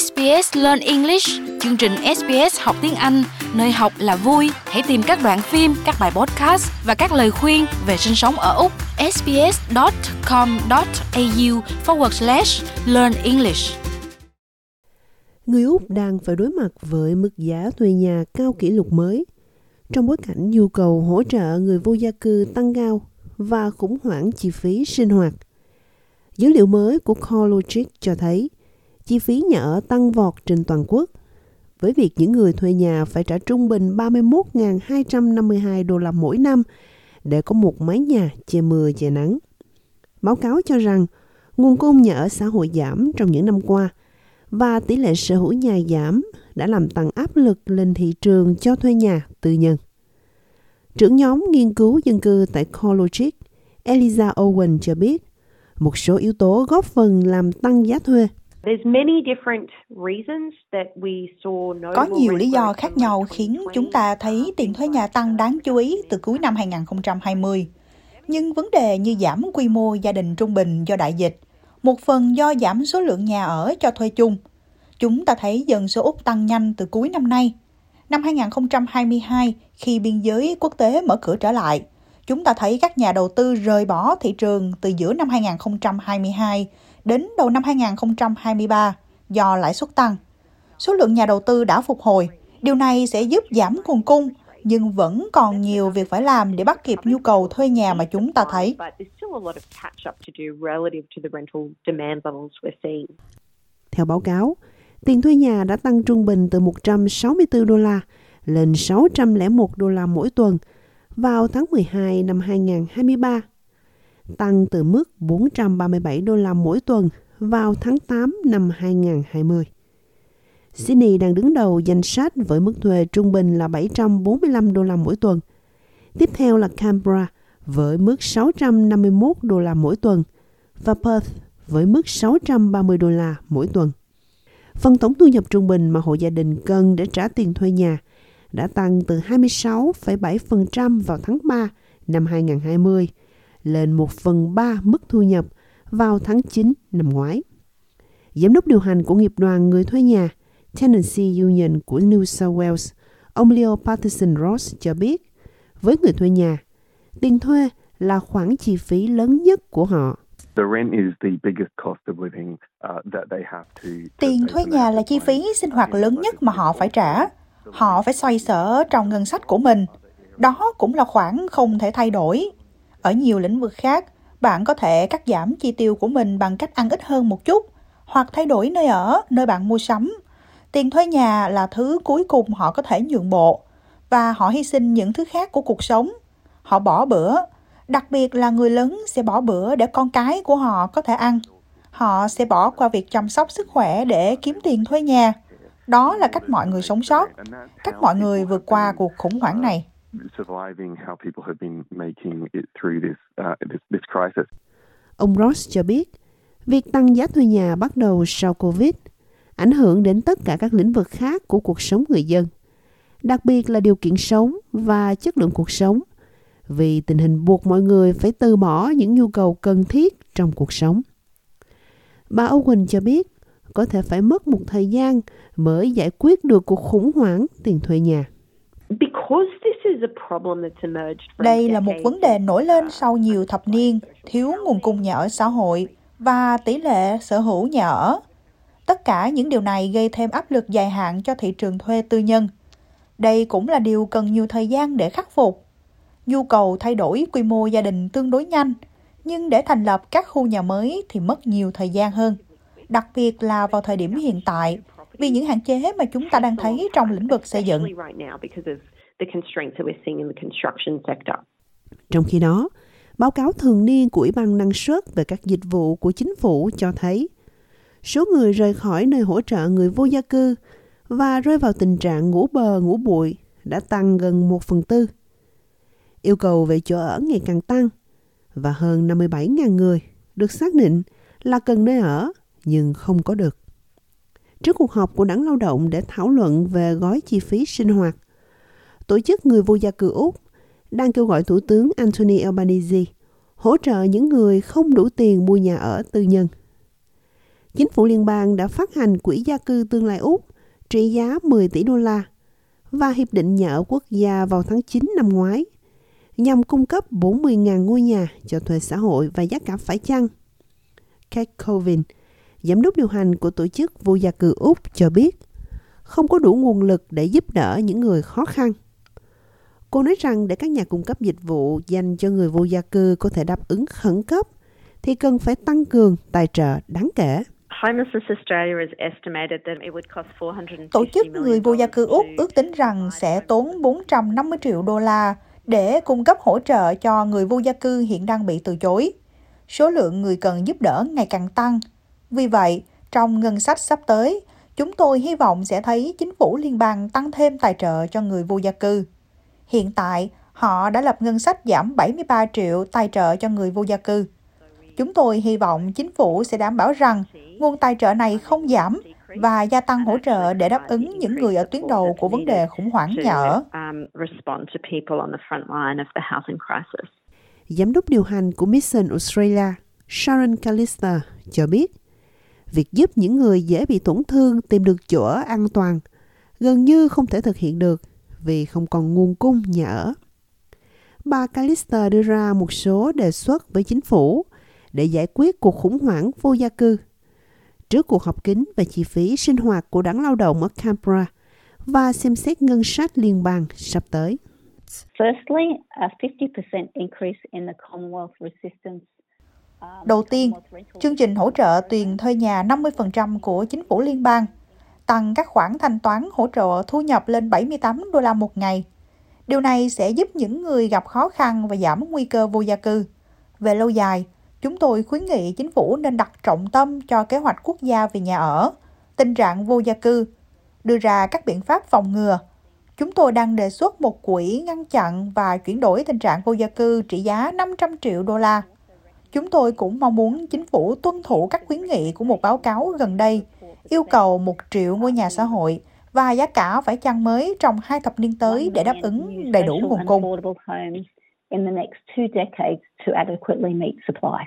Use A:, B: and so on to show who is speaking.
A: SBS Learn English, chương trình SBS học tiếng Anh, nơi học là vui. Hãy tìm các đoạn phim, các bài podcast và các lời khuyên về sinh sống ở Úc. sbs.com.au forward slash learn English
B: Người Úc đang phải đối mặt với mức giá thuê nhà cao kỷ lục mới trong bối cảnh nhu cầu hỗ trợ người vô gia cư tăng cao và khủng hoảng chi phí sinh hoạt. Dữ liệu mới của CoreLogic cho thấy chi phí nhà ở tăng vọt trên toàn quốc, với việc những người thuê nhà phải trả trung bình 31.252 đô la mỗi năm để có một mái nhà che mưa che nắng. Báo cáo cho rằng nguồn cung nhà ở xã hội giảm trong những năm qua và tỷ lệ sở hữu nhà giảm đã làm tăng áp lực lên thị trường cho thuê nhà tư nhân. Trưởng nhóm nghiên cứu dân cư tại CoreLogic, Eliza Owen cho biết, một số yếu tố góp phần làm tăng giá thuê.
C: Có nhiều lý do khác nhau khiến chúng ta thấy tiền thuê nhà tăng đáng chú ý từ cuối năm 2020. Nhưng vấn đề như giảm quy mô gia đình trung bình do đại dịch, một phần do giảm số lượng nhà ở cho thuê chung. Chúng ta thấy dân số Úc tăng nhanh từ cuối năm nay. Năm 2022, khi biên giới quốc tế mở cửa trở lại, chúng ta thấy các nhà đầu tư rời bỏ thị trường từ giữa năm 2022 đến đầu năm 2023 do lãi suất tăng. Số lượng nhà đầu tư đã phục hồi. Điều này sẽ giúp giảm nguồn cung, nhưng vẫn còn nhiều việc phải làm để bắt kịp nhu cầu thuê nhà mà chúng ta thấy.
B: Theo báo cáo, tiền thuê nhà đã tăng trung bình từ 164 đô la lên 601 đô la mỗi tuần vào tháng 12 năm 2023, tăng từ mức 437 đô la mỗi tuần vào tháng 8 năm 2020. Sydney đang đứng đầu danh sách với mức thuê trung bình là 745 đô la mỗi tuần. Tiếp theo là Canberra với mức 651 đô la mỗi tuần và Perth với mức 630 đô la mỗi tuần. Phần tổng thu nhập trung bình mà hộ gia đình cần để trả tiền thuê nhà đã tăng từ 26,7% vào tháng 3 năm 2020 lên 1 phần 3 mức thu nhập vào tháng 9 năm ngoái. Giám đốc điều hành của nghiệp đoàn người thuê nhà Tenancy Union của New South Wales, ông Leo Patterson Ross cho biết, với người thuê nhà, tiền thuê là khoản chi phí lớn nhất của họ.
C: Tiền thuê nhà là chi phí sinh hoạt lớn nhất mà họ phải trả. Họ phải xoay sở trong ngân sách của mình. Đó cũng là khoản không thể thay đổi. Ở nhiều lĩnh vực khác, bạn có thể cắt giảm chi tiêu của mình bằng cách ăn ít hơn một chút, hoặc thay đổi nơi ở, nơi bạn mua sắm. Tiền thuê nhà là thứ cuối cùng họ có thể nhượng bộ, và họ hy sinh những thứ khác của cuộc sống. Họ bỏ bữa, đặc biệt là người lớn sẽ bỏ bữa để con cái của họ có thể ăn. Họ sẽ bỏ qua việc chăm sóc sức khỏe để kiếm tiền thuê nhà. Đó là cách mọi người sống sót, cách mọi người vượt qua cuộc khủng hoảng này.
B: Ông Ross cho biết, việc tăng giá thuê nhà bắt đầu sau Covid ảnh hưởng đến tất cả các lĩnh vực khác của cuộc sống người dân, đặc biệt là điều kiện sống và chất lượng cuộc sống, vì tình hình buộc mọi người phải từ bỏ những nhu cầu cần thiết trong cuộc sống. Bà Owen cho biết, có thể phải mất một thời gian mới giải quyết được cuộc khủng hoảng tiền thuê nhà.
C: Đây là một vấn đề nổi lên sau nhiều thập niên thiếu nguồn cung nhà ở xã hội và tỷ lệ sở hữu nhà ở. Tất cả những điều này gây thêm áp lực dài hạn cho thị trường thuê tư nhân. Đây cũng là điều cần nhiều thời gian để khắc phục. Nhu cầu thay đổi quy mô gia đình tương đối nhanh, nhưng để thành lập các khu nhà mới thì mất nhiều thời gian hơn. Đặc biệt là vào thời điểm hiện tại, vì những hạn chế mà chúng ta đang thấy trong lĩnh vực xây dựng.
B: Trong khi đó, báo cáo thường niên của Ủy ban năng suất về các dịch vụ của chính phủ cho thấy số người rời khỏi nơi hỗ trợ người vô gia cư và rơi vào tình trạng ngủ bờ ngủ bụi đã tăng gần 1 phần tư. Yêu cầu về chỗ ở ngày càng tăng và hơn 57.000 người được xác định là cần nơi ở nhưng không có được. Trước cuộc họp của Đảng Lao động để thảo luận về gói chi phí sinh hoạt, tổ chức người vô gia cư Úc đang kêu gọi Thủ tướng Anthony Albanese hỗ trợ những người không đủ tiền mua nhà ở tư nhân. chính phủ liên bang đã phát hành quỹ gia cư tương lai Úc trị giá 10 tỷ đô la và Hiệp định Nhà ở Quốc gia vào tháng 9 năm ngoái nhằm cung cấp 40.000 ngôi nhà cho thuê xã hội và giá cả phải chăng. Kate Colvin, giám đốc điều hành của tổ chức vô gia cư Úc cho biết không có đủ nguồn lực để giúp đỡ những người khó khăn. Cô nói rằng để các nhà cung cấp dịch vụ dành cho người vô gia cư có thể đáp ứng khẩn cấp thì cần phải tăng cường tài trợ đáng kể.
C: Tổ chức người vô gia cư Úc ước tính rằng sẽ tốn 450 triệu đô la để cung cấp hỗ trợ cho người vô gia cư hiện đang bị từ chối. Số lượng người cần giúp đỡ ngày càng tăng. Vì vậy, trong ngân sách sắp tới, chúng tôi hy vọng sẽ thấy chính phủ liên bang tăng thêm tài trợ cho người vô gia cư. Hiện tại, họ đã lập ngân sách giảm 73 triệu tài trợ cho người vô gia cư. Chúng tôi hy vọng chính phủ sẽ đảm bảo rằng nguồn tài trợ này không giảm và gia tăng hỗ trợ để đáp ứng những người ở tuyến đầu của vấn đề khủng hoảng nhà ở.
B: Giám đốc điều hành của Mission Australia, Sharon Callister, cho biết, việc giúp những người dễ bị tổn thương tìm được chỗ an toàn gần như không thể thực hiện được vì không còn nguồn cung nhà ở. Bà Callister đưa ra một số đề xuất với chính phủ để giải quyết cuộc khủng hoảng vô gia cư trước cuộc họp kín về chi phí sinh hoạt của đảng lao động ở Canberra và xem xét ngân sách liên bang sắp tới.
C: Đầu tiên, chương trình hỗ trợ tiền thuê nhà 50% của chính phủ liên bang, tăng các khoản thanh toán hỗ trợ thu nhập lên 78 đô la một ngày. Điều này sẽ giúp những người gặp khó khăn và giảm nguy cơ vô gia cư. Về lâu dài, chúng tôi khuyến nghị chính phủ nên đặt trọng tâm cho kế hoạch quốc gia về nhà ở, tình trạng vô gia cư, đưa ra các biện pháp phòng ngừa. Chúng tôi đang đề xuất một quỹ ngăn chặn và chuyển đổi tình trạng vô gia cư trị giá 500 triệu đô la. Chúng tôi cũng mong muốn chính phủ tuân thủ các khuyến nghị của một báo cáo gần đây, yêu cầu một triệu ngôi nhà xã hội và giá cả phải chăng mới trong hai thập niên tới để đáp ứng đầy đủ nguồn cung. in the next two decades to adequately meet supply.